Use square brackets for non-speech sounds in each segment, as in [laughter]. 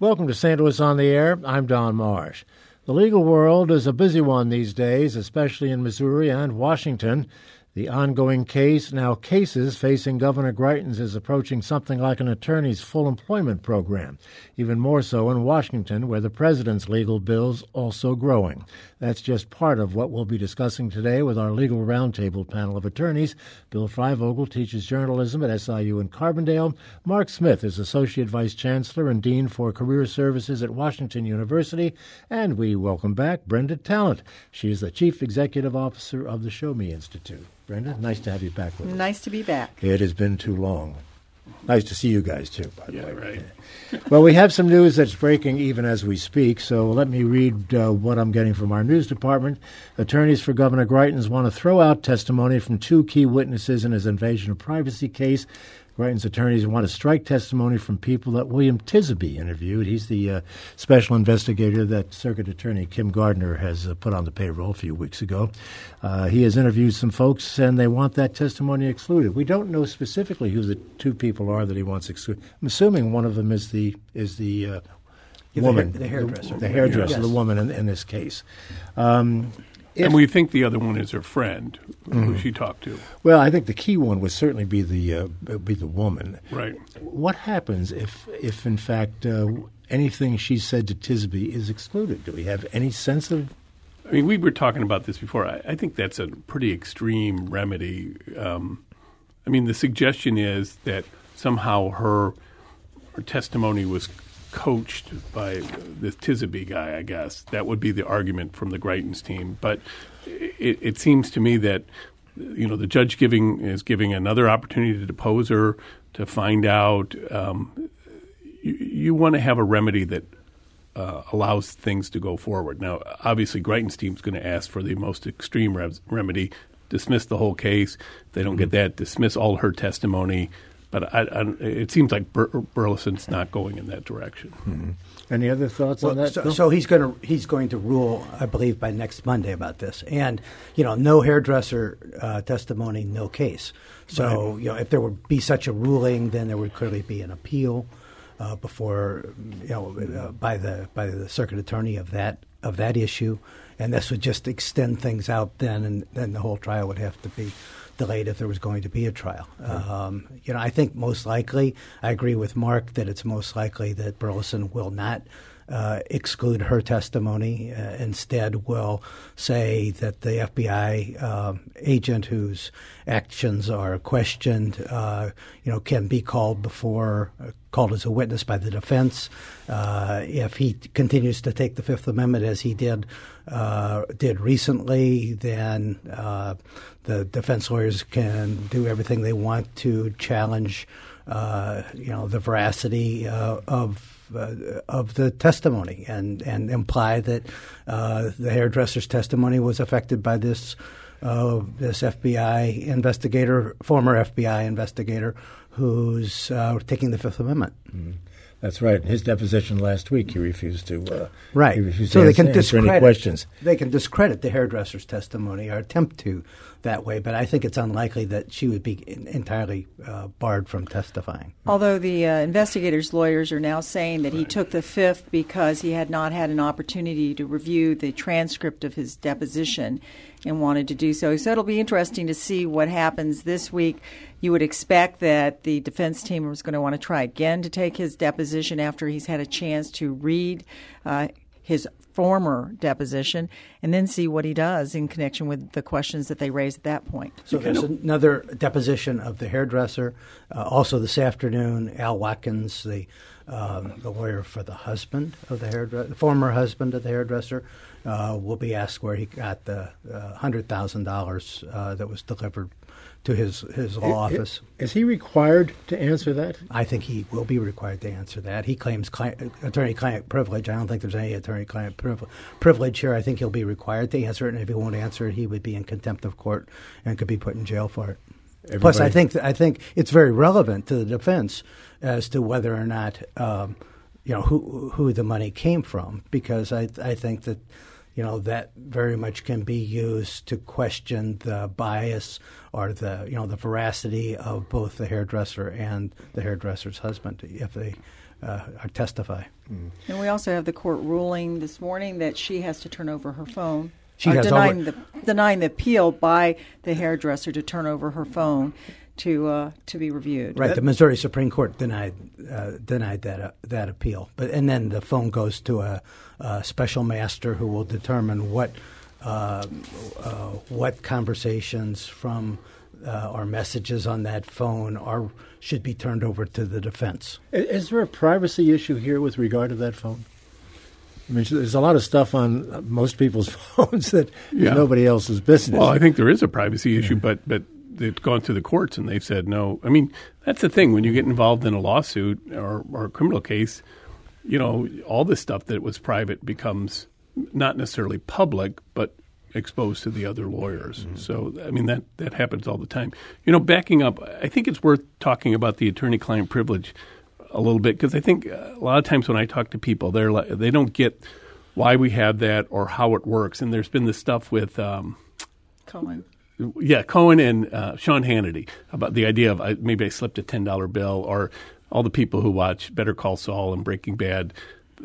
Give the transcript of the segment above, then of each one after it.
Welcome to St. Louis on the Air. I'm Don Marsh. The legal world is a busy one these days, especially in Missouri and Washington. The ongoing case, now cases, facing Governor Greitens is approaching something like an attorney's full employment program, even more so in Washington, where the president's legal bill's also growing. That's just part of what we'll be discussing today with our legal roundtable panel of attorneys. Bill Freivogel teaches journalism at SIU in Carbondale. Mark Smith is Associate Vice Chancellor and Dean for Career Services at Washington University. And we welcome back Brenda Talent. She is the Chief Executive Officer of the Show Me Institute. Brenda, nice to have you back with us. Nice to be back. It has been too long. Nice to see you guys too. By the Yeah, way. right. [laughs] Well, we have some news that's breaking even as we speak. So let me read uh, what I'm getting from our news department. Attorneys for Governor Greitens want to throw out testimony from two key witnesses in his invasion of privacy case. Greitens' attorneys want to strike testimony from people that William Tisby interviewed. He's the uh, special investigator that Circuit Attorney Kim Gardner has uh, put on the payroll a few weeks ago. Uh, he has interviewed some folks, and they want that testimony excluded. We don't know specifically who the two people are that he wants excluded. I'm assuming one of them is the is the uh, the woman, hair- the hairdresser. the, hairdresser, Yes. the woman in, in this case. Um, if- and we think the other one is her friend who Mm-hmm. she talked to. well, I think the key one would certainly be the uh, be the woman. Right. What happens if, if in fact, uh, anything she said to Tisby is excluded? Do we have any sense of? I mean, we were talking about this before. I, I think that's a pretty extreme remedy. Um, I mean, the suggestion is that somehow her, her testimony was coached by the Tisby guy, I guess. That would be the argument from the Greitens team. But it, it seems to me that you know the judge giving is giving another opportunity to depose her to find out. Um, you, you want to have a remedy that uh, allows things to go forward. Now, obviously, Greitens' team's going to ask for the most extreme remedy, dismiss the whole case. If they don't get that, dismiss all her testimony. But I, I, it seems like Bur- Burlison's not going in that direction. Any other thoughts on that? so, so he's going to he's going to rule, I believe, by next Monday about this. And you know, no hairdresser uh, testimony, no case. So you know, if there would be such a ruling, then there would clearly be an appeal uh, before you know uh, by the by the circuit attorney of that of that issue, and this would just extend things out. Then, and then the whole trial would have to be delayed if there was going to be a trial. Um, you know, I think most likely, I agree with Mark that it's most likely that Burlison will not uh, exclude her testimony. Uh, instead, will say that the FBI um agent whose actions are questioned, uh, you know, can be called before. Uh, Called as a witness by the defense. Uh, if he continues to take the Fifth Amendment as he did uh, did recently, then uh, the defense lawyers can do everything they want to challenge, uh, you know, the veracity uh, of uh, of the testimony and and imply that the hairdresser's testimony was affected by this this FBI investigator, former FBI investigator, who's taking the Fifth Amendment. That's right. In his deposition last week, he refused to. Uh, Right. He refused so to they can discredit any questions. They can discredit the hairdresser's testimony or attempt to that way, but I think it's unlikely that she would be in, entirely uh, barred from testifying. Although the uh, investigators' lawyers are now saying that he took the fifth because he had not had an opportunity to review the transcript of his deposition and wanted to do so. So it'll be interesting to see what happens this week. You would expect that the defense team was going to want to try again to take his deposition after he's had a chance to read uh, his former deposition and then see what he does in connection with the questions that they raised at that point. So there's another deposition of the hairdresser. Uh, also this afternoon, Al Watkins, the um, the lawyer for the husband of the hairdresser, former husband of the hairdresser, uh, will be asked where he got the uh, hundred thousand dollars uh, that was delivered to his his law office. Is he required to answer that? I think he will be required to answer that. He claims client, attorney-client privilege. I don't think there's any attorney-client priv- privilege here. I think he'll be required to answer it, and if he won't answer it, he would be in contempt of court and could be put in jail for it. Plus, I think I think it's very relevant to the defense as to whether or not um, you know who who the money came from, because I I think that you know that very much can be used to question the bias or the you know the veracity of both the hairdresser and the hairdresser's husband if they uh, testify. And we also have the court ruling this morning that she has to turn over her phone. She has denying over- the denying the appeal by the hairdresser to turn over her phone to uh, to be reviewed. Right, the Missouri Supreme Court denied uh, denied that uh, that appeal, but and then the phone goes to a, a special master who will determine what uh, uh, what conversations from uh, or messages on that phone are should be turned over to the defense. Is there a privacy issue here with regard to that phone? I mean, there's a lot of stuff on uh, most people's [laughs] phones that Yeah. is nobody else's business. Well, I think there is a privacy issue, but but it's gone through the courts and they've said no. I mean, that's the thing when you get involved in a lawsuit or, or a criminal case, you know, all this stuff that was private becomes not necessarily public, but exposed to the other lawyers. So, I mean, that that happens all the time. You know, backing up, I think it's worth talking about the attorney-client privilege a little bit because I think uh, a lot of times when I talk to people, they're like, they don't get why we have that or how it works. And there's been this stuff with. Um, Cohen. Yeah, Cohen and uh, Sean Hannity about the idea of uh, maybe I slipped a ten dollar bill, or all the people who watch Better Call Saul and Breaking Bad.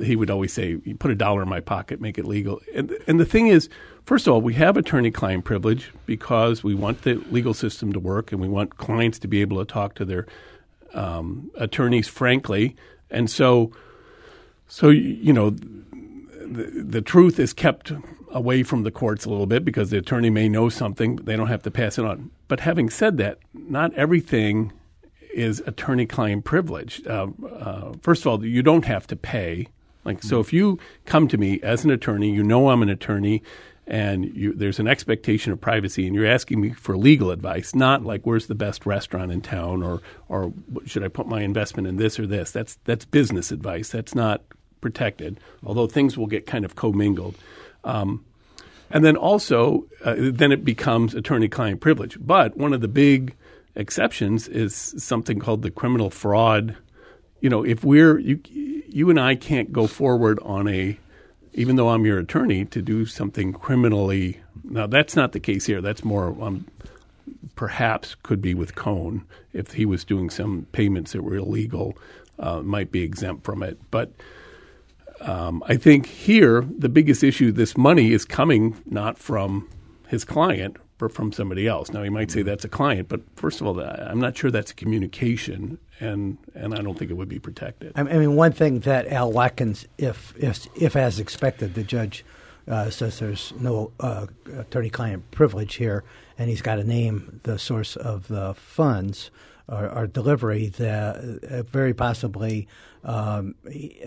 He would always say, "You put a dollar in my pocket, make it legal." And and the thing is, first of all, we have attorney-client privilege because we want the legal system to work, and we want clients to be able to talk to their um, attorneys frankly, and so so you know the, the truth is kept away from the courts a little bit because the attorney may know something, but they don't have to pass it on. But having said that, not everything is attorney-client privilege. Uh, uh, first of all, you don't have to pay. Like so, if you come to me as an attorney, you know I'm an attorney, and you, there's an expectation of privacy, and you're asking me for legal advice, not like where's the best restaurant in town, or or should I put my investment in this or this. That's that's business advice. That's not protected. Although things will get kind of commingled. Um, and then also, uh, then it becomes attorney-client privilege. But one of the big exceptions is something called the criminal fraud. You know, if we're you, you and I can't go forward on a, even though I'm your attorney, to do something criminally. Now that's not the case here. That's more um, perhaps could be with Cohen if he was doing some payments that were illegal, uh, might be exempt from it. But um, I think here the biggest issue, this money is coming not from his client, but from somebody else. Now he might say that's a client, but first of all, I'm not sure that's a communication, and and I don't think it would be protected. I I mean, one thing that Al Watkins, if if, if as expected, the judge uh, says there's no uh, attorney-client privilege here, and he's got to name the source of the funds or, or delivery. That uh, very possibly um,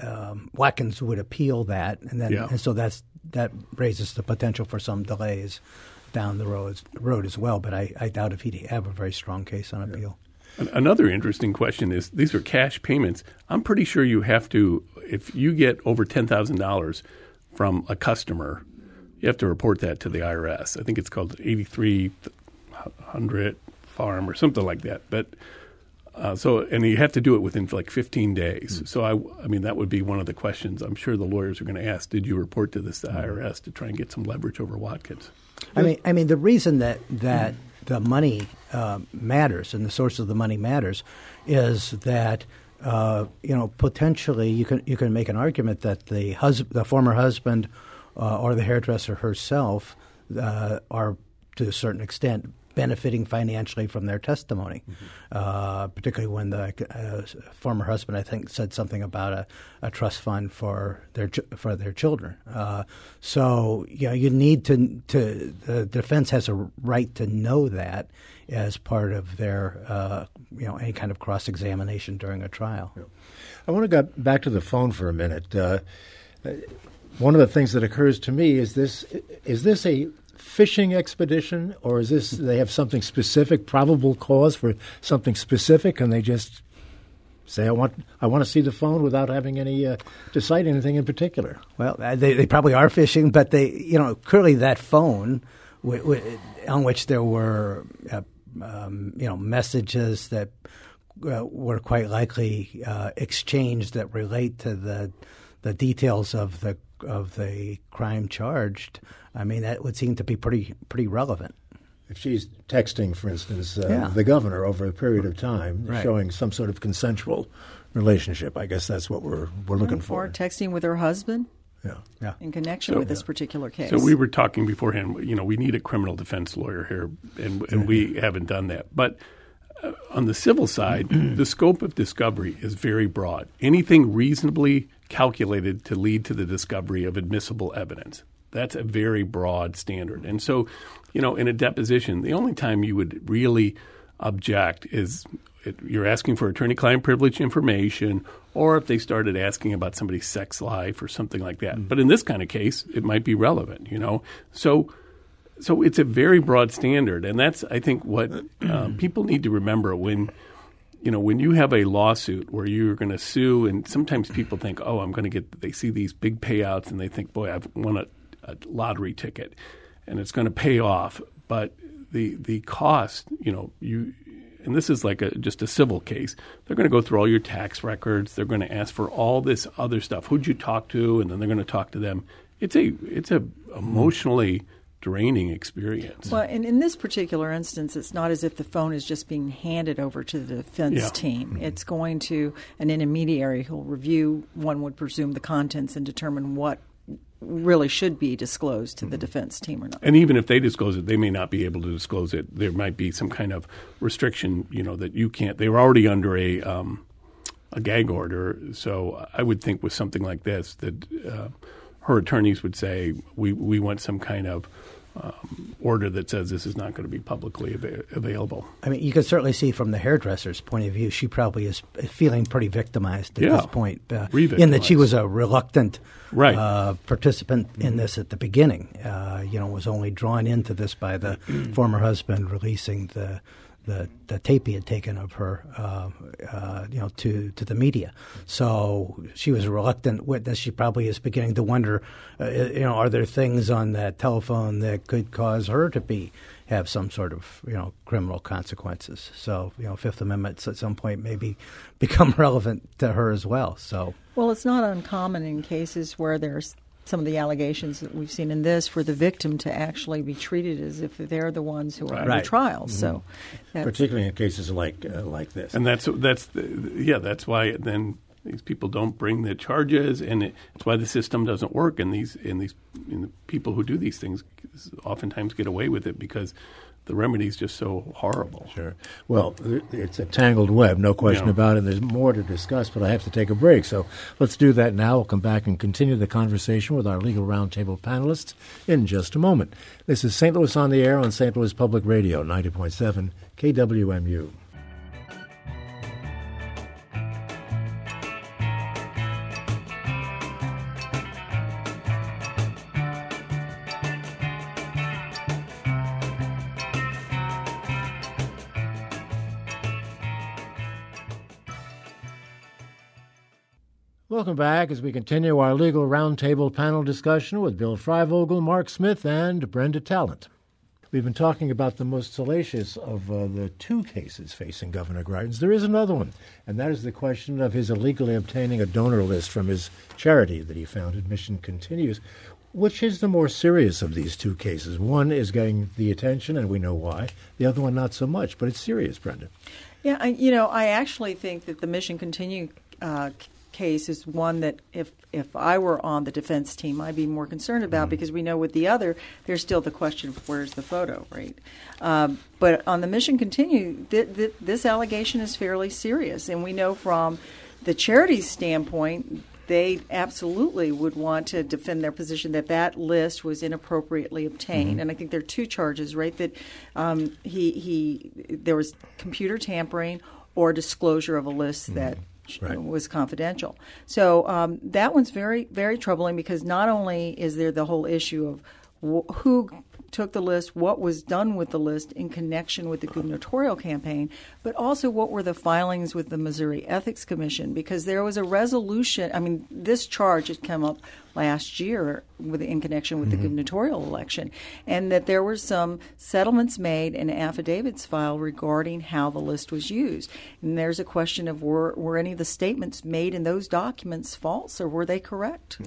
um, Watkins would appeal that, and then Yeah. and so that's that raises the potential for some delays down the road road as well. But I, I doubt if he'd have a very strong case on appeal. An- Another interesting question is these are cash payments. I'm pretty sure you have to, if you get over $10,000 from a customer, you have to report that to the IRS. I think it's called 8300 farm or something like that. But uh, so, and you have to do it within like 15 days. So, I, I mean, that would be one of the questions I'm sure the lawyers are going to ask. Did you report to this to IRS to try and get some leverage over Watkins? I mean, I mean, the reason that that the money uh, matters and the source of the money matters is that uh, you know potentially you can you can make an argument that the hus- the former husband uh, or the hairdresser herself uh, are to a certain extent benefiting financially from their testimony, uh, particularly when the uh, former husband, I think, said something about a, a trust fund for their ch- for their children. Uh, so you know, you need to to the defense has a right to know that as part of their uh, you know any kind of cross examination during a trial. I want to go back to the phone for a minute. Uh, one of the things that occurs to me is this: is this a fishing expedition, or is this they have something specific, probable cause for something specific, and they just say, "I want, I want to see the phone," without having any uh, to cite anything in particular? Well, uh, they, they probably are fishing, but they, you know, clearly that phone w- w- on which there were, uh, um, you know, messages that uh, were quite likely uh, exchanged that relate to the the details of the of the crime charged. I mean, that would seem to be pretty pretty relevant. If she's texting, for instance, uh, Yeah. the governor over a period of time, Right. showing some sort of consensual relationship. I guess that's what we're we're looking for. Or texting with her husband Yeah. Yeah. in connection So- with this particular case. So we were talking beforehand. You know, we need a criminal defense lawyer here, and and we haven't done that. But uh, on the civil side, the scope of discovery is very broad. Anything reasonably calculated to lead to the discovery of admissible evidence. That's a very broad standard. And so, you know, in a deposition, the only time you would really object is it, you're asking for attorney-client privilege information, or if they started asking about somebody's sex life or something like that. But in this kind of case, it might be relevant. You know, so so it's a very broad standard, and that's I think what uh, people need to remember when you know when you have a lawsuit where you're going to sue, and sometimes people think, oh, I'm going to get. They see these big payouts, and they think, boy, I've won a, a lottery ticket, and it's going to pay off. But the the cost, you know, you. And this is like a, just a civil case. They're going to go through all your tax records. They're going to ask for all this other stuff. Who'd you talk to? And then they're going to talk to them. It's a it's a emotionally draining experience. Well, and in this particular instance, it's not as if the phone is just being handed over to the defense Yeah. team. It's going to an intermediary who'll review, one would presume, the contents and determine what really should be disclosed to the defense team or not. And even if they disclose it, they may not be able to disclose it. There might be some kind of restriction, you know, that you can't. They were already under a um, a gag order, so I would think with something like this that uh, her attorneys would say we we want some kind of um, order that says this is not going to be publicly ava- available. I mean, you can certainly see from the hairdresser's point of view, she probably is feeling pretty victimized at Yeah. this point, uh, in that she was a reluctant Right. uh, participant in this at the beginning. Uh, you know, was only drawn into this by the former husband releasing the. The, the tape he had taken of her, uh, uh, you know, to, to the media. So she was a reluctant witness. She probably is beginning to wonder, uh, you know, are there things on that telephone that could cause her to be have some sort of you know criminal consequences. So you know, Fifth Amendment at some point maybe become [laughs] relevant to her as well. So Well, it's not uncommon in cases where there's some of the allegations that we've seen in this for the victim to actually be treated as if they're the ones who are under Right. trial. So, that's, Particularly in cases like uh, like this. And that's that's the, yeah, that's why then these people don't bring the charges, and it, it's why the system doesn't work. And these and these and the people who do these things oftentimes get away with it because the remedy is just so horrible. Sure. Well, it's a tangled web, no question Yeah. about it. There's more to discuss, but I have to take a break. So let's do that now. We'll come back and continue the conversation with our legal roundtable panelists in just a moment. This is St. Louis on the Air on St. Louis Public Radio, 90.7 KWMU. Welcome back as we continue our legal roundtable panel discussion with Bill Freivogel, Mark Smith, and Brenda Talent. We've been talking about the most salacious of uh, the two cases facing Governor Greitens. There is another one, and that is the question of his illegally obtaining a donor list from his charity that he founded, Mission Continues. Which is the more serious of these two cases? One is getting the attention, and we know why. The other one, not so much, but it's serious, Brenda. Yeah, I, you know, I actually think that the Mission Continue uh, case is one that if if I were on the defense team, I'd be more concerned about because we know with the other, there's still the question of where's the photo, right? Um, but on the Mission Continue, th- th- this allegation is fairly serious, and we know from the charity's standpoint. They absolutely would want to defend their position that that list was inappropriately obtained, and I think there are two charges, right? That um, he he there was computer tampering or disclosure of a list that Right. was confidential. So um, that one's very, very troubling because not only is there the whole issue of wh- who took the list, what was done with the list in connection with the gubernatorial campaign, but also what were the filings with the Missouri Ethics Commission because there was a resolution. I mean, this charge had come up last year with in connection with the gubernatorial election, and that there were some settlements made and affidavits filed regarding how the list was used. And there's a question of were were any of the statements made in those documents false or were they correct?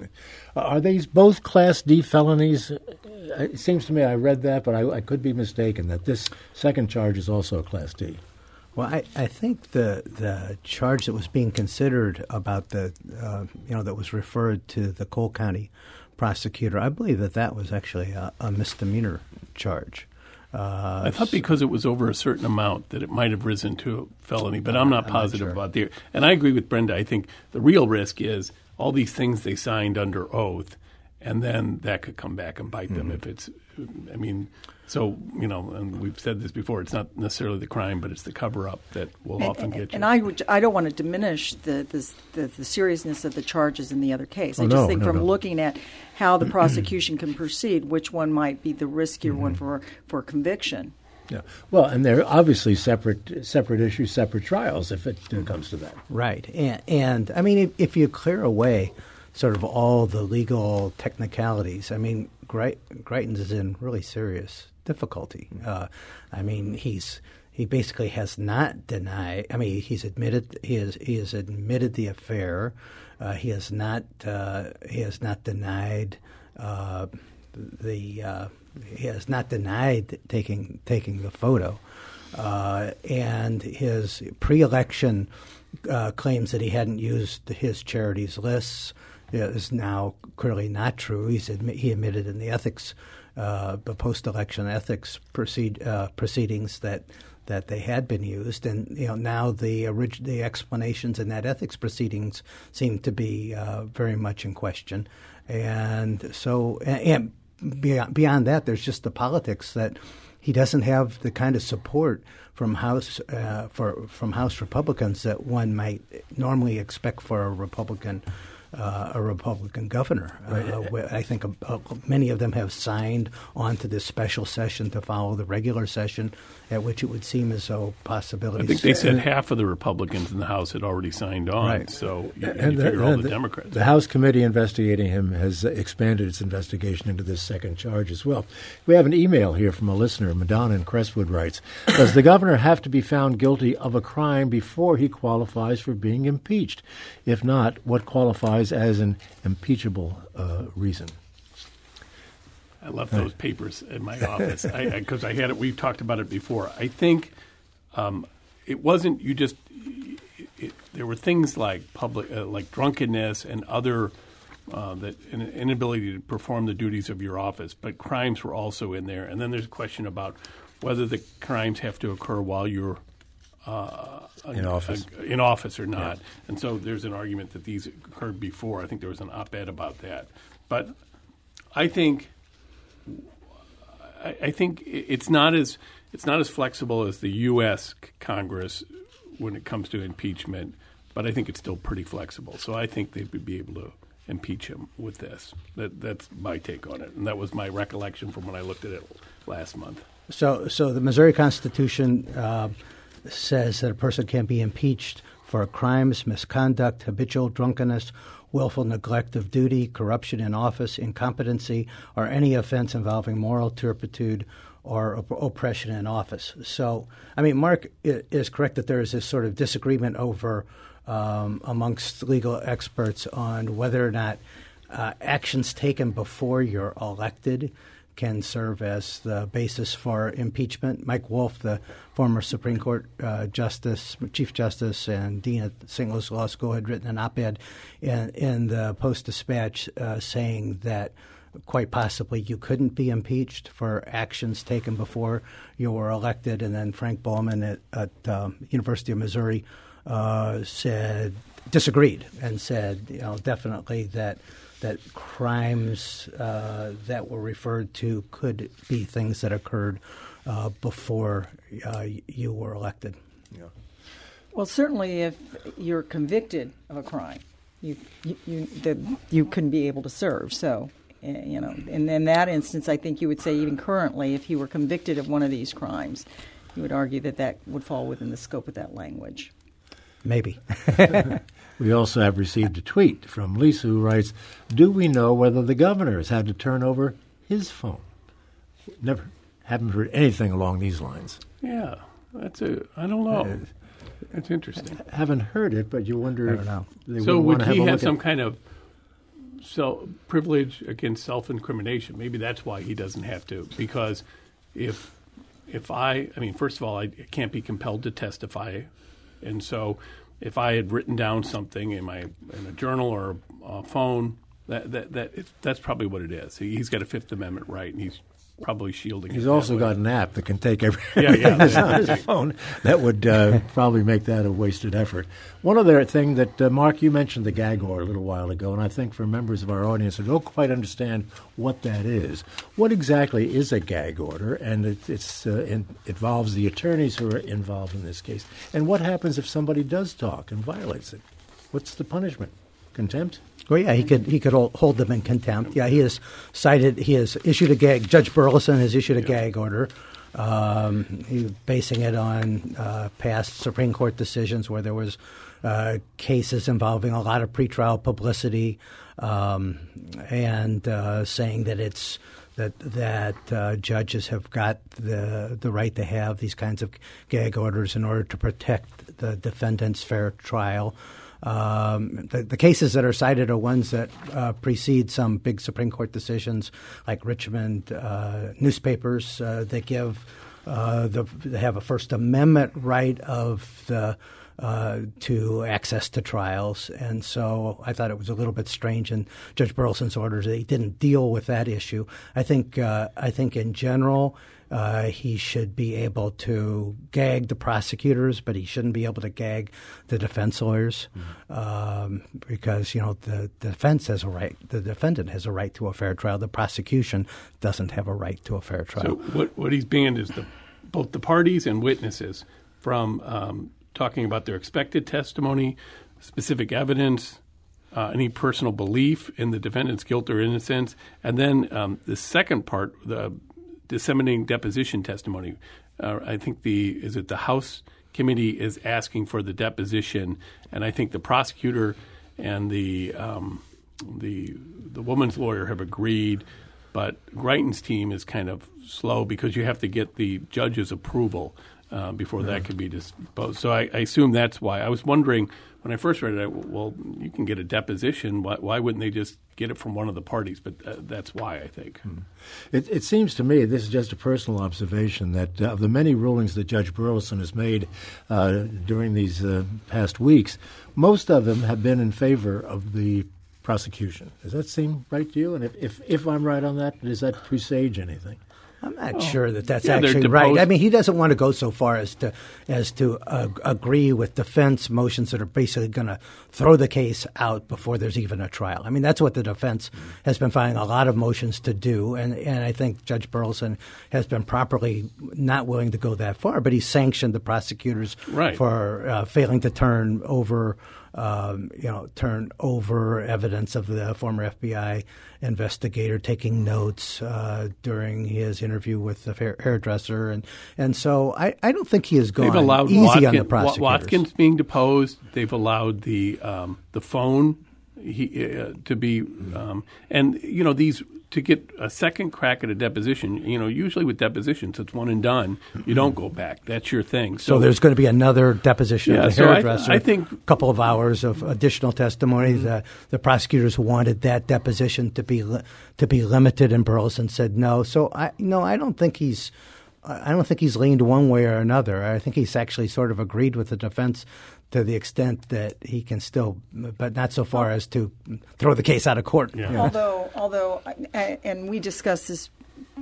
Are these both Class D felonies? Uh, It seems to me I read that, but I, I could be mistaken that this second charge is also a Class D. Well, I, I think the the charge that was being considered about the uh, you know that was referred to the Cole County prosecutor, I believe that that was actually a, a misdemeanor charge. Uh, I thought because it was over a certain amount that it might have risen to a felony, but I'm not I'm not positive sure. about the. And I agree with Brenda. I think the real risk is all these things they signed under oath, and then that could come back and bite Mm-hmm. them if it's. I mean, so you know, and we've said this before. It's not necessarily the crime, but it's the cover up that will often and, get you. and I, would, I don't want to diminish the, the, the, the seriousness of the charges in the other case. I Oh, just no, think no, from no. looking at how the prosecution can proceed, which one might be the riskier one Mm-hmm. for, for conviction. Yeah. Well, and they're obviously separate separate issues, separate trials if it uh, comes to that. Right, and, and I mean, if, if you clear away sort of all the legal technicalities, I mean, Greit- Greitens is in really serious difficulty. Uh, I mean, he's he basically has not denied. I mean, he's admitted he has he has admitted the affair. Uh, he has not uh, he has not denied uh, the uh, he has not denied taking taking the photo, uh, and his pre-election uh, claims that he hadn't used his charities lists is now clearly not true. He's admi- he admitted in the ethics, uh, the post-election ethics proceed, uh, proceedings that that they had been used, and you know now the orig- the explanations in that ethics proceedings seem to be uh, very much in question, and so and beyond, beyond that, there's just the politics that he doesn't have the kind of support from House uh, for from House Republicans that one might normally expect for a Republican. Uh, a Republican governor. Uh, I think uh, uh, many of them have signed on to this special session to follow the regular session, at which it would seem as though I think they said half of the Republicans in the House had already signed on. Right. So you, you And the, figure all and the Democrats. the House committee investigating him has expanded its investigation into this second charge as well. We have an email here from a listener. Madonna in Crestwood writes Does the governor have to be found guilty of a crime before he qualifies for being impeached? If not, what qualifies as an impeachable uh, reason? I left those papers in my office because I, had it. We've talked about it before. I think um, it wasn't you just. It, there were things like public, uh, like drunkenness and other uh, that an inability to perform the duties of your office, but crimes were also in there. And then there's a question about whether the crimes have to occur while you're uh, In office. in office or not. And so there's an argument that these occurred before. I think there was an op-ed about that. But I think I, I think it's not as it's not as flexible as the U.S. Congress when it comes to impeachment, but I think it's still pretty flexible. So I think they would be able to impeach him with this. That, that's my take on it, and that was my recollection from when I looked at it last month. So, so the Missouri Constitution uh, says that a person can be impeached for crimes, misconduct, habitual drunkenness, willful neglect of duty, corruption in office, incompetency, or any offense involving moral turpitude or op- oppression in office. So, I mean, Mark is correct that there is this sort of disagreement over um, amongst legal experts on whether or not uh, actions taken before you're elected can serve as the basis for impeachment. Mike Wolff, the former Supreme Court uh, Justice, Chief Justice, and Dean at St. Louis Law School, had written an op-ed in, in the Post Dispatch uh, saying that quite possibly you couldn't be impeached for actions taken before you were elected. And then Frank Bowman at, at um, University of Missouri uh, said disagreed and said, you know, definitely that that crimes uh, that were referred to could be things that occurred uh, before uh, you were elected. Yeah. Well, certainly, if you're convicted of a crime, you you you, the, you couldn't be able to serve. So, eh, you know, and in that instance, I think you would say even currently, if he were convicted of one of these crimes, you would argue that that would fall within the scope of that language. Maybe. [laughs] We also have received a tweet from Lisa who writes, Do we know whether the governor has had to turn over his phone? Never. Haven't heard anything along these lines. Yeah, that's a. I don't know. Uh, that's interesting. I Haven't heard it, but you wonder if know. they So would would want have he have some kind of self privilege against self incrimination? Maybe that's why he doesn't have to. Because if if I, I mean, first of all, I can't be compelled to testify, and so if I had written down something in my in a journal or a phone, that that that that's probably what it is. He's got a Fifth Amendment right, and he's probably shielding. He's also got an app that can take every Yeah, yeah. [laughs] everything on his phone. That would uh, probably make that a wasted effort. One other thing that uh, Mark, you mentioned the gag order a little while ago, and I think for members of our audience who don't quite understand what that is, what exactly is a gag order? And it it's, uh, in, involves the attorneys who are involved in this case. And what happens if somebody does talk and violates it? What's the punishment? Contempt? Well, yeah, he could he could hold, hold them in contempt. Yeah, he has cited he has issued a gag. Judge Burlison has issued a gag order. Um, basing it on uh, past Supreme Court decisions where there was uh, cases involving a lot of pretrial publicity, um, and uh, saying that it's that that uh, judges have got the the right to have these kinds of gag orders in order to protect the defendant's fair trial. Um, the, the cases that are cited are ones that uh, precede some big Supreme Court decisions, like Richmond uh, newspapers. Uh, they give uh, the, they have a First Amendment right of the uh, to access to trials, and so I thought it was a little bit strange in Judge Burlison's orders that he didn't deal with that issue. I think uh, I think in general. Uh, he should be able to gag the prosecutors, but he shouldn't be able to gag the defense lawyers um, because you know the, the defense has a right, the defendant has a right to a fair trial. The prosecution doesn't have a right to a fair trial. So what what he's banned is the both the parties and witnesses from um, talking about their expected testimony, specific evidence, uh, any personal belief in the defendant's guilt or innocence, and then um, the second part, the disseminating deposition testimony. Uh, I think the is it the House committee is asking for the deposition, and I think the prosecutor and the um, the the woman's lawyer have agreed, but Greitens' team is kind of slow because you have to get the judge's approval uh, before that can be disposed. So I, I assume that's why. I was wondering when I first read it. I, well, you can get a deposition. Why, why wouldn't they just get it from one of the parties? But uh, that's why I think. It, it seems to me, this is just a personal observation, that uh, of the many rulings that Judge Burlison has made uh, during these uh, past weeks, most of them have been in favor of the prosecution. Does that seem right to you? And if, if, if I'm right on that, does that presage anything? I'm not sure that that's Yeah, actually right. I mean, he doesn't want to go so far as to as to uh, agree with defense motions that are basically going to throw the case out before there's even a trial. I mean, that's what the defense has been filing a lot of motions to do, and and I think Judge Burlison has been properly not willing to go that far, but he sanctioned the prosecutors Right. for uh, failing to turn over. Um, you know, turn over evidence of the former FBI investigator taking notes uh, during his interview with the hair- hairdresser, and and so I, I don't think he has gone easy Watkin- on the prosecutors. Watkins being deposed. They've allowed the um, the phone he, uh, to be, um, and you know these to get a second crack at a deposition. You know, usually with depositions, it's one and done. You don't go back. That's your thing. So there's going to be another deposition Yeah, of the so I- hairdresser. I think- a couple of hours of additional testimony. Mm-hmm. The the prosecutors wanted that deposition to be li- to be limited, and Burlison said no. So I no, I don't think he's. I don't think he's leaned one way or another. I think he's actually sort of agreed with the defense to the extent that he can still, but not so far as to throw the case out of court. Yeah. Although, although, and we discussed this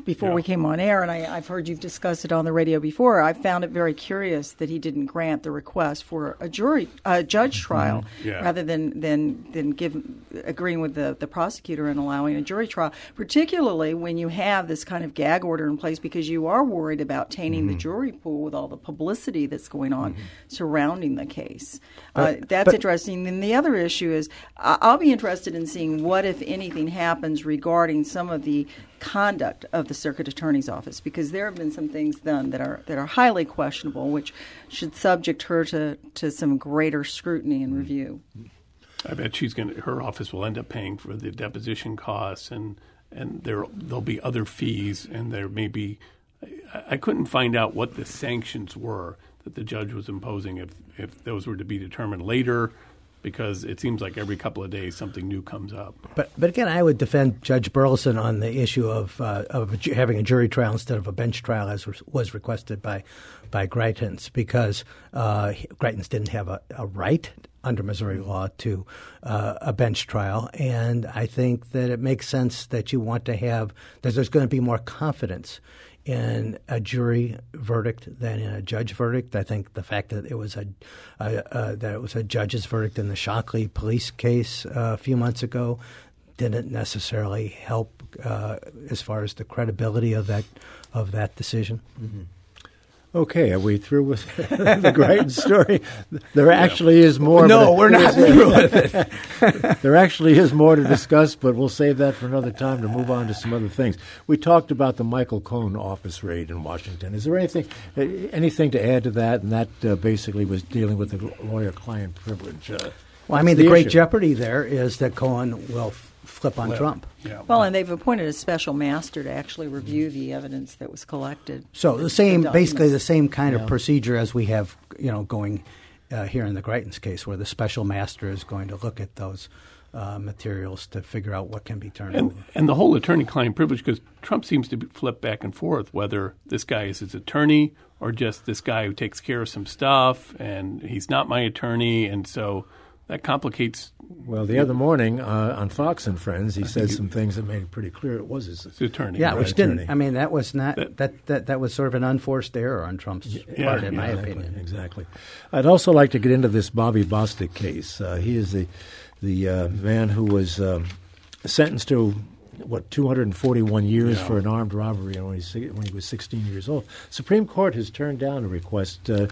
before Yeah. we came on air, and I, I've heard you've discussed it on the radio before. I found it very curious that he didn't grant the request for a jury, a judge mm-hmm. trial, Yeah. rather than than than give agreeing with the the prosecutor and allowing a jury trial. Particularly when you have this kind of gag order in place, because you are worried about tainting the mm-hmm. jury pool with all the publicity that's going on mm-hmm. surrounding the case. Uh, that's but- interesting. Then the other issue is I'll be interested in seeing what, if anything, happens regarding some of the conduct of the circuit attorney's office because there have been some things done that are that are highly questionable, which should subject her to, to some greater scrutiny and mm-hmm. review. I bet she's going to. Her office will end up paying for the deposition costs, and and there there'll be other fees, and there may be. I, I couldn't find out what the sanctions were that the judge was imposing. If if those were to be determined later, because it seems like every couple of days something new comes up. But but again, I would defend Judge Burlison on the issue of uh, of having a jury trial instead of a bench trial, as was requested by by Greitens, because uh, Greitens didn't have a, a right under Missouri law to uh, a bench trial, and I think that it makes sense that you want to have that there's going to be more confidence in a jury verdict than in a judge verdict. I think the fact that it was a, a, a that it was a judge's verdict in the Stockley police case uh, a few months ago didn't necessarily help uh, as far as the credibility of that of that decision. Mm-hmm. Okay, are we through with [laughs] the Greitens story? There actually is more. No, we're not through with it. [laughs] [laughs] there actually is more to discuss, but we'll save that for another time to move on to some other things. We talked about the Michael Cohen office raid in Washington. Is there anything uh, anything to add to that? And that uh, basically was dealing with the lawyer-client privilege. Uh, well, I mean, the, the great jeopardy there is that Cohen will flip on flip. Trump. Yeah. Well, and they've appointed a special master to actually review the evidence that was collected. So the same, the basically the same kind yeah. of procedure as we have, you know, going uh, here in the Greitens case, where the special master is going to look at those. Uh, materials to figure out what can be turned and, over. And the whole attorney-client privilege, because Trump seems to flip back and forth whether this guy is his attorney or just this guy who takes care of some stuff, and he's not my attorney, and so that complicates. Well, the other morning uh, on Fox and Friends, he said some things that made it pretty clear it was his, his attorney. Yeah, right? which didn't. I mean, that was not that, that, that that was sort of an unforced error on Trump's yeah, part, in my exactly, opinion. Exactly. I'd also like to get into this Bobby Bostic case. Uh, he is the the uh, man who was um, sentenced to what 241 years yeah. for an armed robbery when he, when he was 16 years old. Supreme Court has turned down a request uh,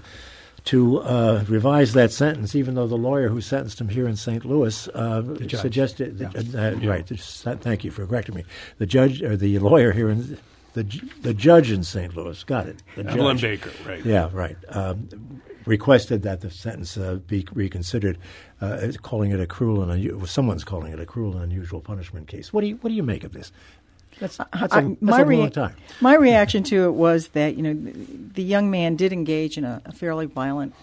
to uh, revise that sentence, even though the lawyer who sentenced him here in St. Louis uh, suggested. Yeah. Uh, yeah. Right. Thank you for correcting me. The judge or the lawyer here in the the judge in St. Louis got it. The Evelyn Baker, right? Yeah, right. Um, requested that the sentence uh, be reconsidered, uh, calling it a cruel and un- someone's calling it a cruel and unusual punishment case. What do you what do you make of this? That's, that's, a, that's my, rea- my reaction to it was that you know the young man did engage in a, a fairly violent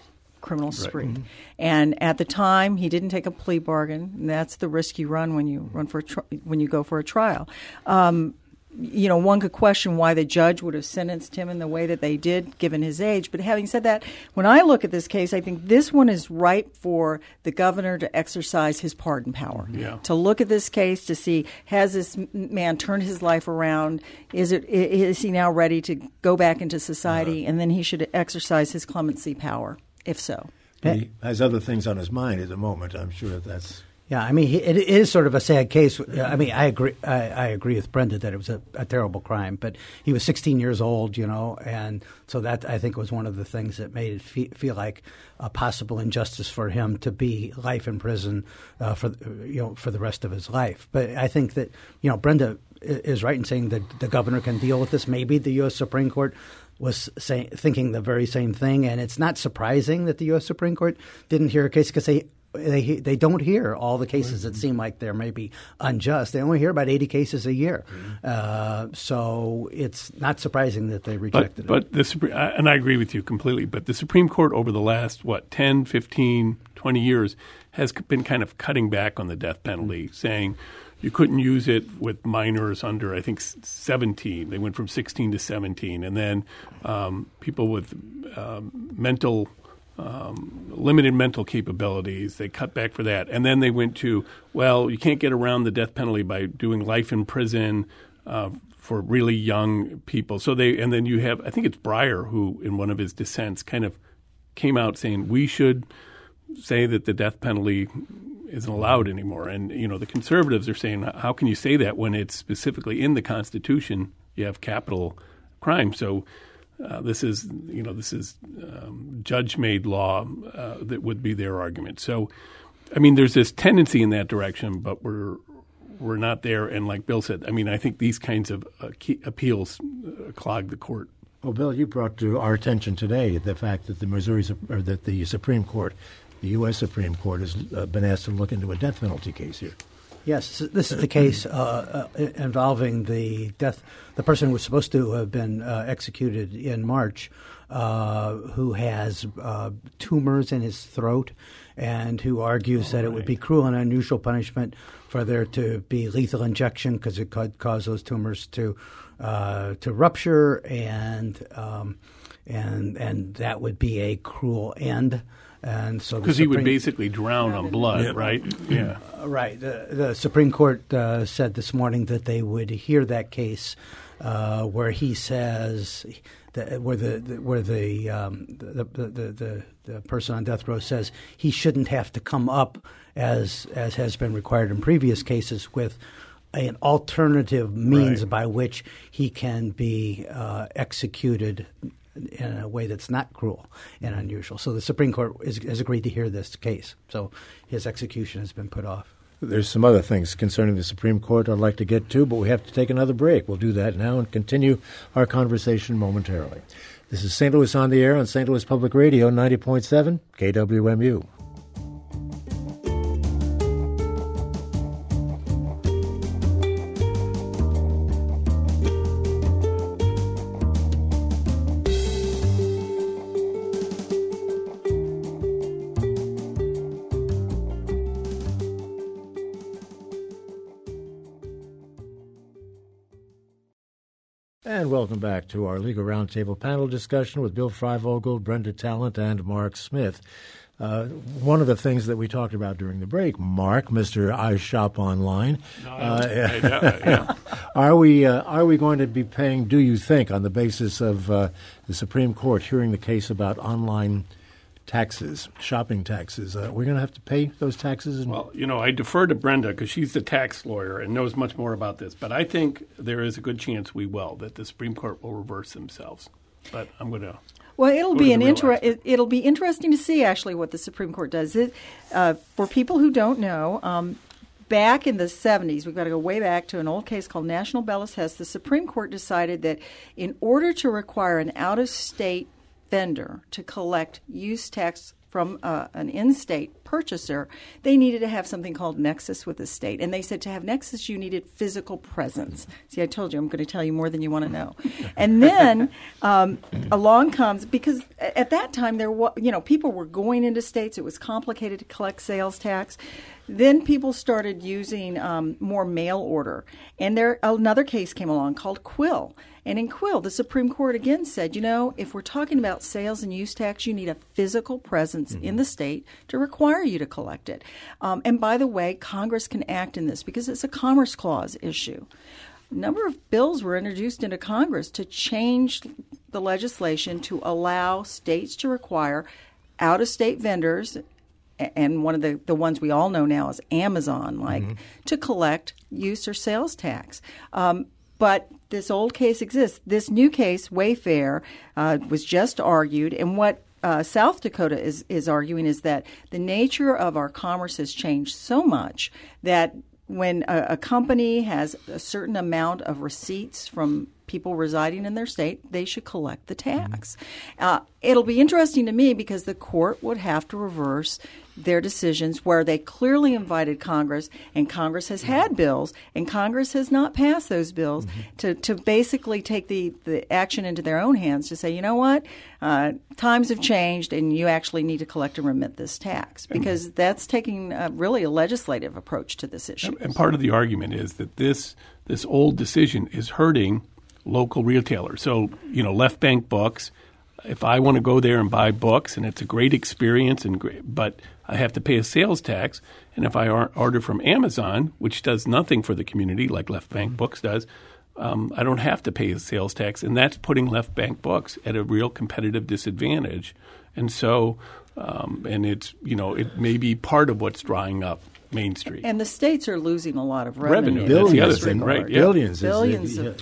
criminal spree, right. mm-hmm. and at the time he didn't take a plea bargain. And that's the risk you run when you run for tri- when you go for a trial. Um, you know, one could question why the judge would have sentenced him in the way that they did, given his age. But having said that, when I look at this case, I think this one is ripe for the governor to exercise his pardon power. Yeah. To look at this case to see has this man turned his life around? Is it is he now ready to go back into society? Uh, and then he should exercise his clemency power, if so. He has other things on his mind at the moment. I'm sure that's yeah, I mean, it is sort of a sad case. I mean, I agree. I, I agree with Brenda that it was a, a, terrible crime, but he was 16 years old, you know, and so that I think was one of the things that made it fe- feel like a possible injustice for him to be life in prison uh, for you know for the rest of his life. But I think that you know Brenda is right in saying that the governor can deal with this. Maybe the U.S. Supreme Court was say, thinking the very same thing, and it's not surprising that the U.S. Supreme Court didn't hear a case because they they they don't hear all the cases that seem like they're maybe unjust. They only hear about eighty cases a year, mm-hmm. uh, so it's not surprising that they rejected but, it. But the and I agree with you completely. But the Supreme Court over the last what 10, 15, 20 years has been kind of cutting back on the death penalty, saying you couldn't use it with minors under I think 17. They went from 16 to 17, and then um, people with um, mental um, limited mental capabilities. They cut back for that. And then they went to, well, you can't get around the death penalty by doing life in prison uh, for really young people. So they, and then you have, I think it's Breyer who, in one of his dissents, kind of came out saying we should say that the death penalty isn't allowed anymore. And, you know, the conservatives are saying, how can you say that when it's specifically in the Constitution? You have capital crime. So, uh, this is, you know, this is um, judge-made law uh, that would be their argument. So, I mean, there's this tendency in that direction, but we're we're not there. And like Bill said, I mean, I think these kinds of uh, appeals uh, clog the court. Well, Bill, you brought to our attention today the fact that the Missouri or that the Supreme Court, the U.S. Supreme Court, has uh, been asked to look into a death penalty case here. Yes, this is the case uh, uh, involving the death. The person who was supposed to have been uh, executed in March uh, who has uh, tumors in his throat and who argues that it would be cruel and unusual punishment for there to be lethal injection because it could cause those tumors to uh, to rupture and um, and and that would be a cruel end. And so because he would basically drown on blood, yeah. right? Yeah, uh, right. The, the Supreme Court uh, said this morning that they would hear that case uh, where he says that where the, the where the, um, the, the, the the person on death row says he shouldn't have to come up as as has been required in previous cases with an alternative means right. by which he can be uh, executed in a way that's not cruel and unusual. So the Supreme Court is, has agreed to hear this case. So his execution has been put off. There's some other things concerning the Supreme Court I'd like to get to, but we have to take another break. We'll do that now and continue our conversation momentarily. This is St. Louis on the Air on St. Louis Public Radio 90.7 KWMU. And welcome back to our Legal Roundtable panel discussion with Bill Freivogel, Brenda Talent, and Mark Smith. Uh, one of the things that we talked about during the break, Mark, Mister I Shop Online, uh, [laughs] yeah. are we uh, are we going to be paying? Do you think, on the basis of uh, the Supreme Court hearing the case about online taxes, shopping taxes. Uh, we're going to have to pay those taxes. well, you know, I defer to Brenda because she's the tax lawyer and knows much more about this. But I think there is a good chance we will that the Supreme Court will reverse themselves. But I'm going to. Well, it'll be an inter- it, will be interesting to see actually what the Supreme Court does. It, uh, for people who don't know, um, back in the 70s, we've got to go way back to an old case called National Bellas Hess. The Supreme Court decided that in order to require an out of state vendor to collect use tax from uh, an in-state purchaser, they needed to have something called nexus with the state. And they said to have nexus, you needed physical presence. See, I told you I'm going to tell you more than you want to know. and then um, along comes because at that time there was, you know, people were going into states. It was complicated to collect sales tax. Then people started using um, more mail order, and there another case came along called Quill and in Quill, the Supreme Court again said, you know, if we're talking about sales and use tax, you need a physical presence mm-hmm. in the state to require you to collect it. Um, and by the way, Congress can act in this because it's a Commerce Clause issue. A number of bills were introduced into Congress to change the legislation to allow states to require out of state vendors and one of the, the ones we all know now is Amazon, like, mm-hmm. to collect use or sales tax. Um, but this old case exists. This new case, Wayfair, uh, was just argued, and what uh, South Dakota is is arguing is that the nature of our commerce has changed so much that when a, a company has a certain amount of receipts from people residing in their state, they should collect the tax. Mm-hmm. Uh, it'll be interesting to me because the court would have to reverse their decisions where they clearly invited Congress, and Congress has had bills, and Congress has not passed those bills mm-hmm. to, to basically take the, the action into their own hands to say, you know what, uh, times have changed, and you actually need to collect and remit this tax because that's taking a, really a legislative approach to this issue. And part of the argument is that this this old decision is hurting local retailers. So you know, Left Bank Books if I want to go there and buy books and it's a great experience and great, but I have to pay a sales tax. And if I order from Amazon, which does nothing for the community like Left Bank mm-hmm. Books does, um, I don't have to pay a sales tax, and that's putting Left Bank Books at a real competitive disadvantage. And so, um, and it's you know it may be part of what's drying up Main Street. And the states are losing a lot of revenue. revenue. That's the other thing, right? Yeah. Billions. Billions. Of,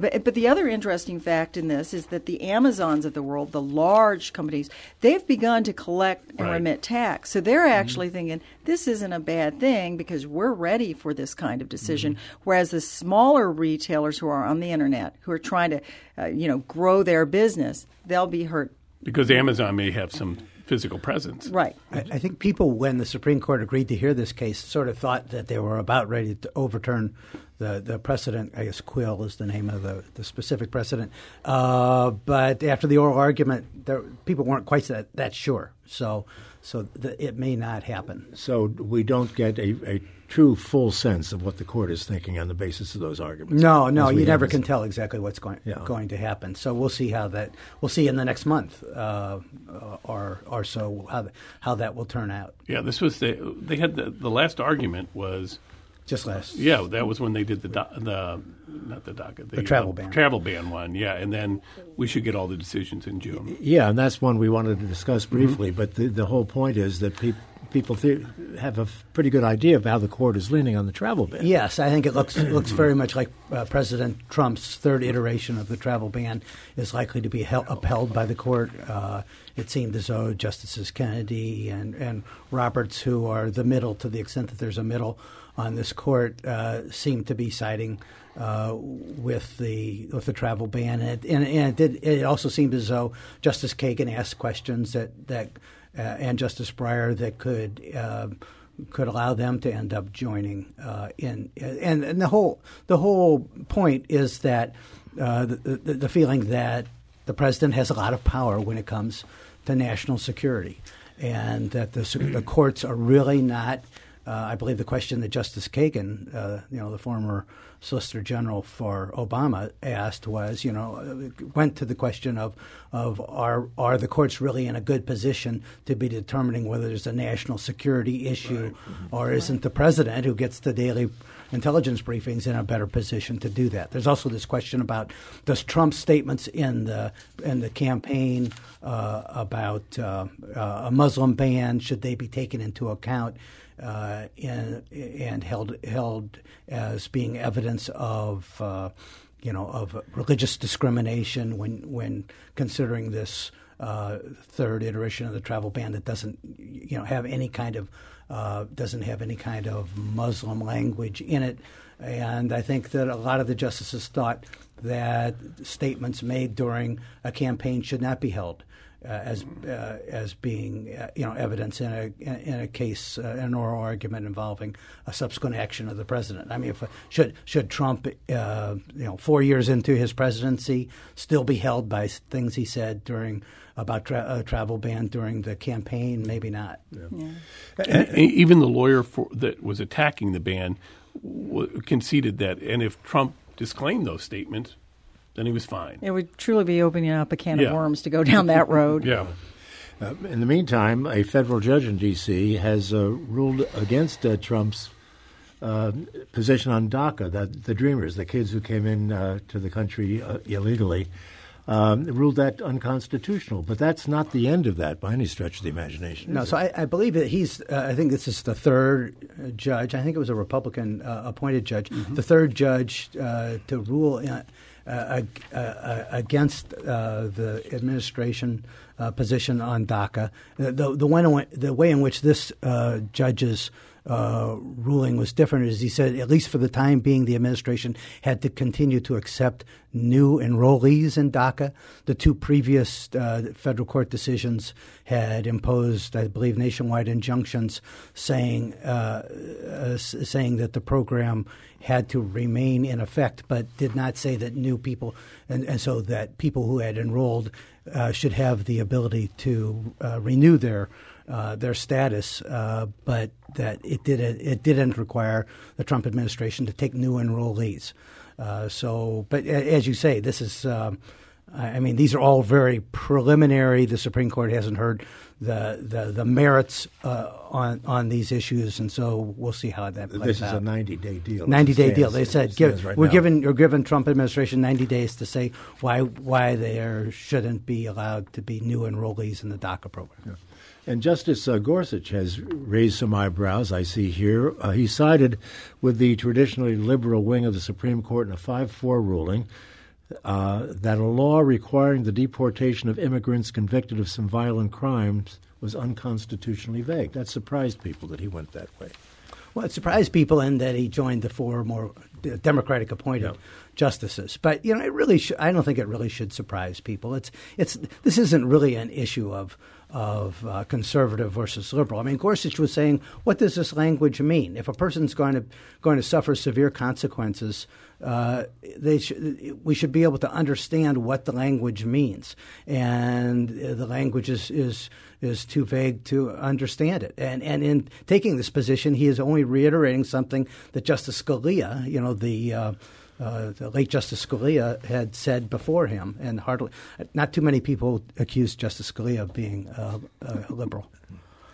but, but the other interesting fact in this is that the Amazons of the world, the large companies, they've begun to collect and right. remit tax. So they're mm-hmm. actually mm-hmm. thinking this isn't a bad thing because we're ready for this kind of decision. Mm-hmm. Whereas the smaller retailers who are on the internet, who are trying to, uh, you know, grow their business, they'll be hurt because Amazon may have some physical presence. Right. I, I think people, when the Supreme Court agreed to hear this case, sort of thought that they were about ready to overturn the, the precedent. I guess Quill is the name of the, the specific precedent. Uh, but after the oral argument, there, people weren't quite that, that sure. So, so the, it may not happen. So we don't get a, a true full sense of what the court is thinking on the basis of those arguments. No, no, you never can tell exactly what's going Yeah. going to happen. So we'll see how that we'll see in the next month uh, or or so how th- how that will turn out. Yeah, this was the they had the the last argument was Just last. yeah that was when they did the the not the DACA the, travel uh, ban. travel ban one yeah and then we should get all the decisions in June. Yeah, and that's one we wanted to discuss Mm-hmm. briefly. But the, the whole point is that peop people th- have a f- pretty good idea of how the court is leaning on the travel ban. Yes, I think it looks it looks very much like uh, President Trump's third iteration of the travel ban is likely to be hel- upheld by the court. Uh, it seemed as though Justices Kennedy and, and Roberts, who are the middle to the extent that there's a middle on this court, uh, seem to be siding uh, with the with the travel ban. And it, and, and it did. It also seemed as though Justice Kagan asked questions that that uh, and Justice Breyer that could. Uh, could allow them to end up joining uh, in, and, and the whole the whole point is that uh, the, the, the feeling that the president has a lot of power when it comes to national security, and that the, the courts are really not. Uh, I believe the question that Justice Kagan, uh, you know, the former Solicitor General for Obama, asked was, you know, went to the question of of are are the courts really in a good position to be determining whether there's a national security issue, or isn't the president who gets the daily intelligence briefings in a better position to do that? There's also this question about does Trump's statements in the in the campaign uh, about uh, uh, a Muslim ban should they be taken into account? Uh, and, and held held as being evidence of uh, you know of religious discrimination when when considering this uh, third iteration of the travel ban that doesn't you know have any kind of uh, doesn't have any kind of Muslim language in it. And I think that a lot of the justices thought that statements made during a campaign should not be held uh, as uh, as being uh, you know evidence in a in a case uh, an oral argument involving a subsequent action of the president. I mean, if, should should Trump uh, you know four years into his presidency still be held by things he said during about tra- a travel ban during the campaign? Maybe not. And even the lawyer for, that was attacking the ban w- conceded that, and if Trump disclaimed those statements, then he was fine. It would truly be opening up a can Yeah. of worms to go down that road. [laughs] Yeah. Uh, in the meantime, a federal judge in D.C. has uh, ruled against uh, Trump's uh, position on DACA, that the Dreamers, the kids who came in uh, to the country uh, illegally, um, ruled that unconstitutional. But that's not the end of that by any stretch of the imagination. No, so? I, I believe that he's. Uh, I think this is the third uh, judge. I think it was a Republican uh, appointed judge, the third judge uh, to rule in, uh, uh, uh, against uh, the administration uh, position on DACA. The the, the, one, the way in which this judge's uh, ruling was different is he said, at least for the time being, the administration had to continue to accept new enrollees in DACA. The two previous uh, federal court decisions had imposed, I believe, nationwide injunctions saying uh, uh, saying that the program had to remain in effect, but did not say that new people, and, and so that people who had enrolled uh, should have the ability to uh, renew their uh, their status, uh, but that it didn't it didn't require the Trump administration to take new enrollees. Uh, so, but as you say, this is. Um, I mean, these are all very preliminary. The Supreme Court hasn't heard the the, the merits uh, on on these issues, and so we'll see how that plays out. this is a 90 day deal. Ninety day deal. They said give, right we're now. giving you're giving Trump administration ninety days to say why why there shouldn't be allowed to be new enrollees in the DACA program. And Justice uh, Gorsuch has raised some eyebrows, I see here. Uh, he sided with the traditionally liberal wing of the Supreme Court in a 5 4 ruling uh, that a law requiring the deportation of immigrants convicted of some violent crimes was unconstitutionally vague. That surprised people that he went that way. Well, it surprised people in that he joined the four more Democratic appointed Yeah. justices. But you know, it really sh- I don't think it really should surprise people. It's it's this isn't really an issue of of uh, conservative versus liberal. I mean, Gorsuch was saying, what does this language mean? If a person's going to going to suffer severe consequences, uh, they sh- we should be able to understand what the language means, and the language is, is is too vague to understand it. And and in taking this position, he is only reiterating something that Justice Scalia, you know, the uh, uh, the late Justice Scalia had said before him, and hardly not too many people accused Justice Scalia of being uh, a liberal.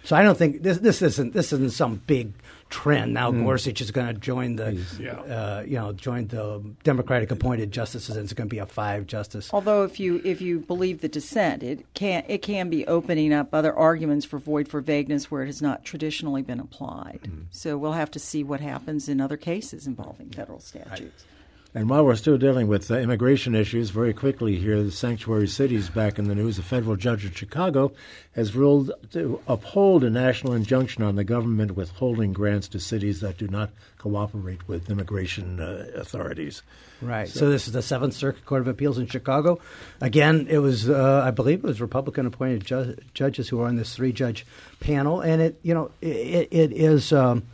So I don't think this this isn't this isn't some big trend. Now mm. Gorsuch is going to join the yeah. uh, you know join the Democratic appointed justices, and it's going to be a five justice. Although if you if you believe the dissent, it can it can be opening up other arguments for void for vagueness where it has not traditionally been applied. Mm. So we'll have to see what happens in other cases involving federal statutes. Right. And while we're still dealing with uh, immigration issues, very quickly here, the sanctuary cities back in the news. A federal judge in Chicago has ruled to uphold a national injunction on the government withholding grants to cities that do not cooperate with immigration uh, authorities. Right. So, so, this is the Seventh Circuit Court of Appeals in Chicago. Again, it was, uh, I believe, it was Republican-appointed ju- judges who are on this three-judge panel, and it, you know, it, it is. Um,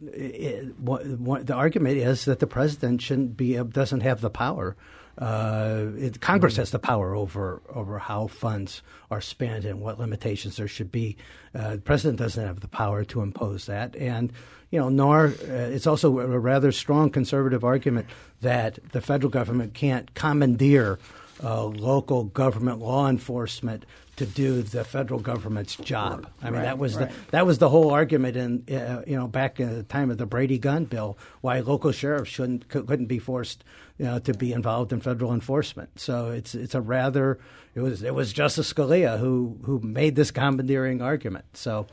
it, what, what, the argument is that the president shouldn't be doesn't have the power. Uh, it, Congress mm-hmm. has the power over over how funds are spent and what limitations there should be. Uh, the president doesn't have the power to impose that, and you know, nor uh, it's also a rather strong conservative argument that the federal government can't commandeer uh, local government law enforcement to do the federal government's job. I mean, right, that was right. the that was the whole argument in uh, you know back in the time of the Brady gun bill why local sheriffs shouldn't couldn't be forced you know, to be involved in federal enforcement. So it's it's a rather it was it was Justice Scalia who who made this commandeering argument. So.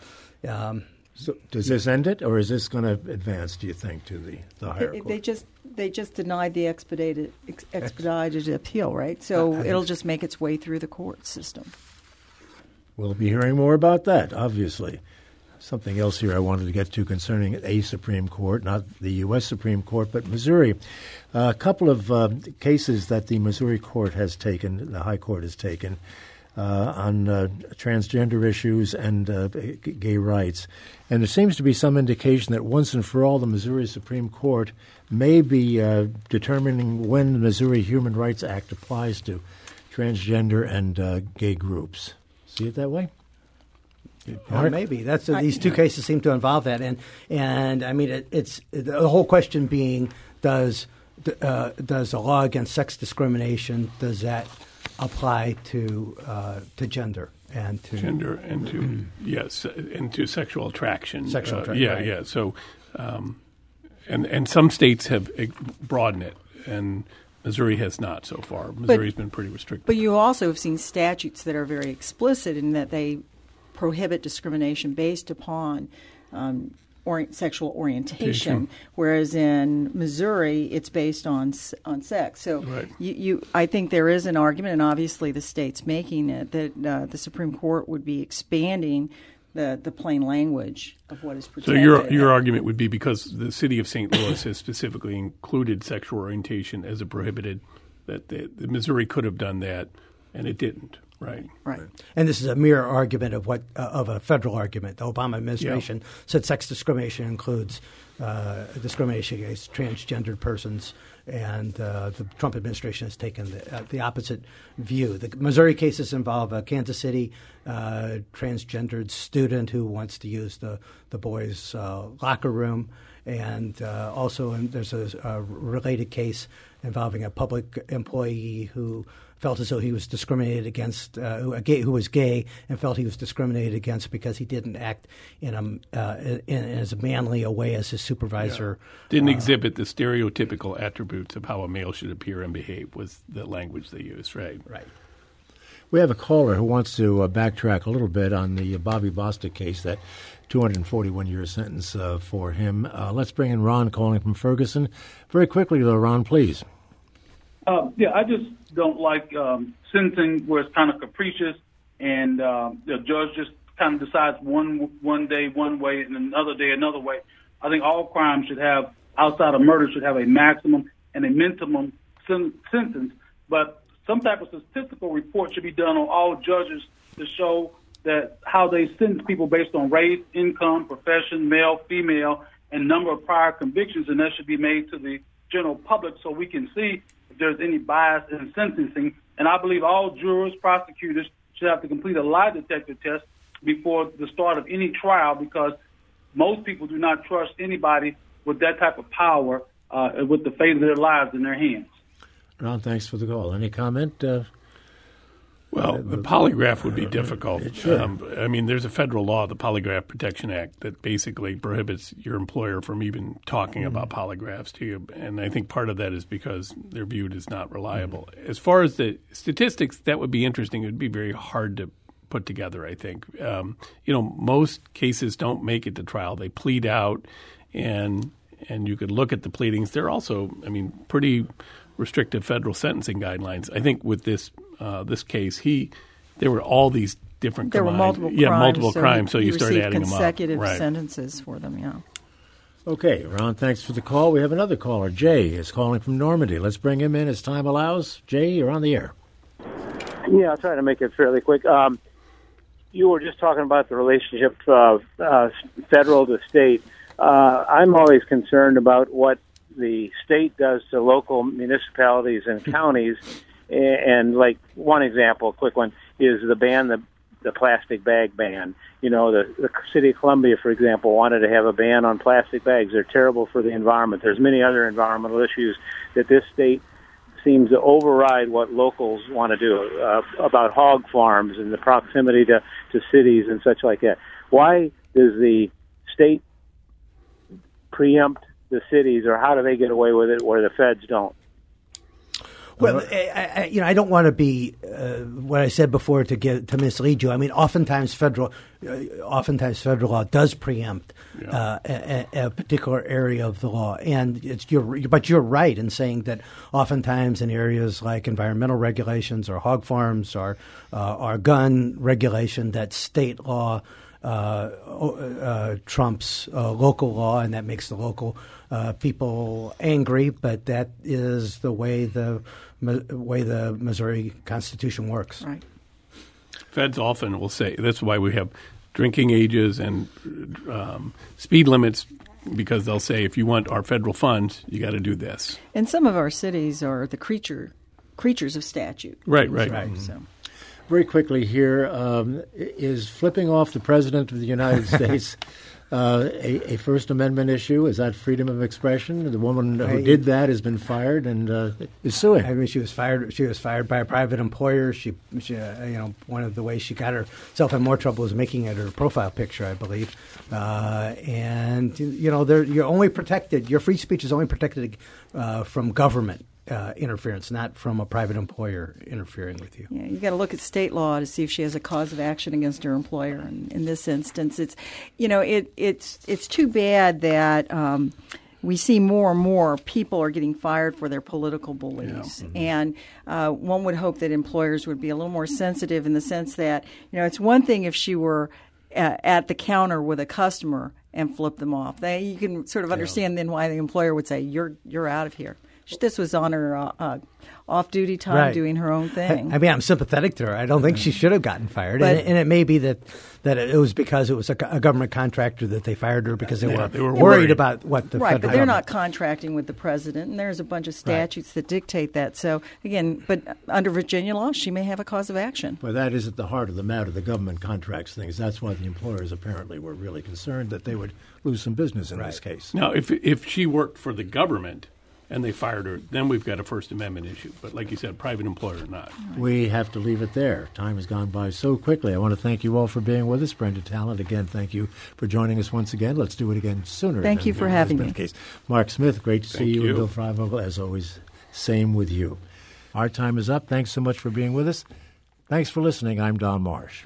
Um, so does this end it, or is this going to advance? Do you think to the, the higher they, court? They just they just denied the expedited expedited appeal, right? So it'll just make its way through the court system. We'll be hearing more about that, obviously. Something else here I wanted to get to concerning a Supreme Court, not the U.S. Supreme Court, but Missouri. Uh, a couple of uh, cases that the Missouri court has taken, the High Court has taken, uh, on uh, transgender issues and uh, gay rights. And there seems to be some indication that once and for all, the Missouri Supreme Court may be uh, determining when the Missouri Human Rights Act applies to transgender and gay groups. See it that way? Uh, maybe. That's uh, these two cases seem to involve that, and and I mean it, it's the whole question being does uh, does a law against sex discrimination does that apply to uh, to gender and to gender and to [clears throat] yes and to sexual attraction sexual uh, attraction yeah right. yeah. So um, and and some states have broadened it. And Missouri has not so far. Missouri's but, been pretty restrictive. But you also have seen statutes that are very explicit in that they prohibit discrimination based upon um, or, sexual orientation, whereas in Missouri it's based on on sex. So right. you, you, I think there is an argument, and obviously the state's making it that uh, the Supreme Court would be expanding the, the plain language of what is protected. So your your argument would be because the city of St. Louis has specifically included sexual orientation as a prohibited that the, the Missouri could have done that and it didn't. Right. Right. And this is a mere argument of what uh, of a federal argument. The Obama administration yeah. said sex discrimination includes uh, discrimination against transgendered persons, and uh, the Trump administration has taken the, uh, the, opposite view. The Missouri cases involve a Kansas City uh, transgendered student who wants to use the the boys' uh, locker room, and also there's a, a related case involving a public employee who felt as though he was discriminated against, uh, who, gay, who, was gay, and felt he was discriminated against because he didn't act in a uh, in, in as manly a way as his supervisor. Yeah. Didn't uh, exhibit the stereotypical attributes of how a male should appear and behave. Was the language they used, right? Right. We have a caller who wants to uh, backtrack a little bit on the Bobby Bostic case, that 241 year sentence uh, for him. Uh, let's bring in Ron calling from Ferguson. Very quickly, though, Ron, please. Uh, yeah, I just don't like um, sentencing where it's kind of capricious and uh, the judge just kind of decides one one day one way and another day another way. I think all crimes should have, outside of murder, should have a maximum and a minimum sen- sentence. But some type of statistical report should be done on all judges to show that how they sentence people based on race, income, profession, male, female, and number of prior convictions, and that should be made to the general public so we can see if there's any bias in sentencing. And I believe all jurors, prosecutors should have to complete a lie detector test before the start of any trial because most people do not trust anybody with that type of power uh, with the fate of their lives in their hands. Ron, thanks for the call. Any comment? Uh, well, the polygraph would be difficult. Um, I mean, there's a federal law, the Polygraph Protection Act, that basically prohibits your employer from even talking mm-hmm. about polygraphs to you. And I think part of that is because they're viewed as not reliable. Mm-hmm. As far as the statistics, that would be interesting. It would be very hard to put together, I think. Um, you know, most cases don't make it to trial, they plead out, and and you could look at the pleadings. They're also, I mean, pretty restrictive federal sentencing guidelines. I think with this uh, this case, he there were all these different there crimes. were multiple yeah crimes, multiple so crimes. So you start adding consecutive them up. Right. sentences for them. Yeah. Okay, Ron, thanks for the call. We have another caller. Jay is calling from Normandy. Let's bring him in as time allows. Jay, you're on the air. Yeah, I'll try to make it fairly quick. Um, you were just talking about the relationship of uh, federal to state. Uh, I'm always concerned about what the state does to local municipalities and counties and like one example, a quick one, is the ban the the plastic bag ban. You know, the, the city of Columbia, for example, wanted to have a ban on plastic bags. They're terrible for the environment. There's many other environmental issues that this state seems to override what locals want to do uh, about hog farms and the proximity to, to cities and such like that. Why does the state preempt the cities, or how do they get away with it where the feds don't? Well, I, I, you know, I don't want to be uh, what I said before to get to mislead you. I mean, oftentimes federal, uh, oftentimes federal law does preempt yeah. uh, a, a, particular area of the law, and it's you're, but you're right in saying that oftentimes in areas like environmental regulations or hog farms or uh, or gun regulation, that state law. Uh, uh, trumps uh, local law, and that makes the local uh, people angry. But that is the way the way the Missouri Constitution works. Right. Feds often will say that's why we have drinking ages and um, speed limits because they'll say if you want our federal funds, you got to do this. And some of our cities are the creature creatures of statute. Right, right, right. Mm-hmm. So very quickly here um, is flipping off the president of the United [laughs] States uh, a, a, First Amendment issue? Is that freedom of expression? The woman who did that has been fired and uh, is suing. I mean, she was fired. She was fired by a private employer. She, she uh, you know, one of the ways she got herself in more trouble was making it her profile picture, I believe. Uh, and you know, you're only protected. Your free speech is only protected uh, from government uh, interference, not from a private employer interfering with you. Yeah, you got to look at state law to see if she has a cause of action against her employer. And in this instance, it's you know it it's it's too bad that. Um, we see more and more people are getting fired for their political beliefs. Yeah. Mm-hmm. And uh, one would hope that employers would be a little more sensitive in the sense that, you know, it's one thing if she were uh, at the counter with a customer and flip them off. They, you can sort of understand yeah. then why the employer would say, you're, you're out of here this was on her uh, uh, off duty time right. doing her own thing. I, I, mean, I'm sympathetic to her. I don't think she should have gotten fired, but, and, and, it may be that that it was because it was a, a government contractor that they fired her because they, yeah, were, they were worried, worried, about what the right. but they're not contracting with the president, and there's a bunch of statutes right. that dictate that. So again, but under Virginia law, she may have a cause of action. Well, that is at the heart of the matter. The government contracts things. That's why the employers apparently were really concerned that they would lose some business in right. this case. Now, if if she worked for the government and they fired her, then we've got a First Amendment issue. But like you said, private employer or not. We have to leave it there. Time has gone by so quickly. I want to thank you all for being with us. Brenda Talent, again, thank you for joining us once again. Let's do it again sooner. Thank you for having me. Case. Mark Smith, great to thank see you. you. And Bill Freivogel, as always, same with you. Our time is up. Thanks so much for being with us. Thanks for listening. I'm Don Marsh.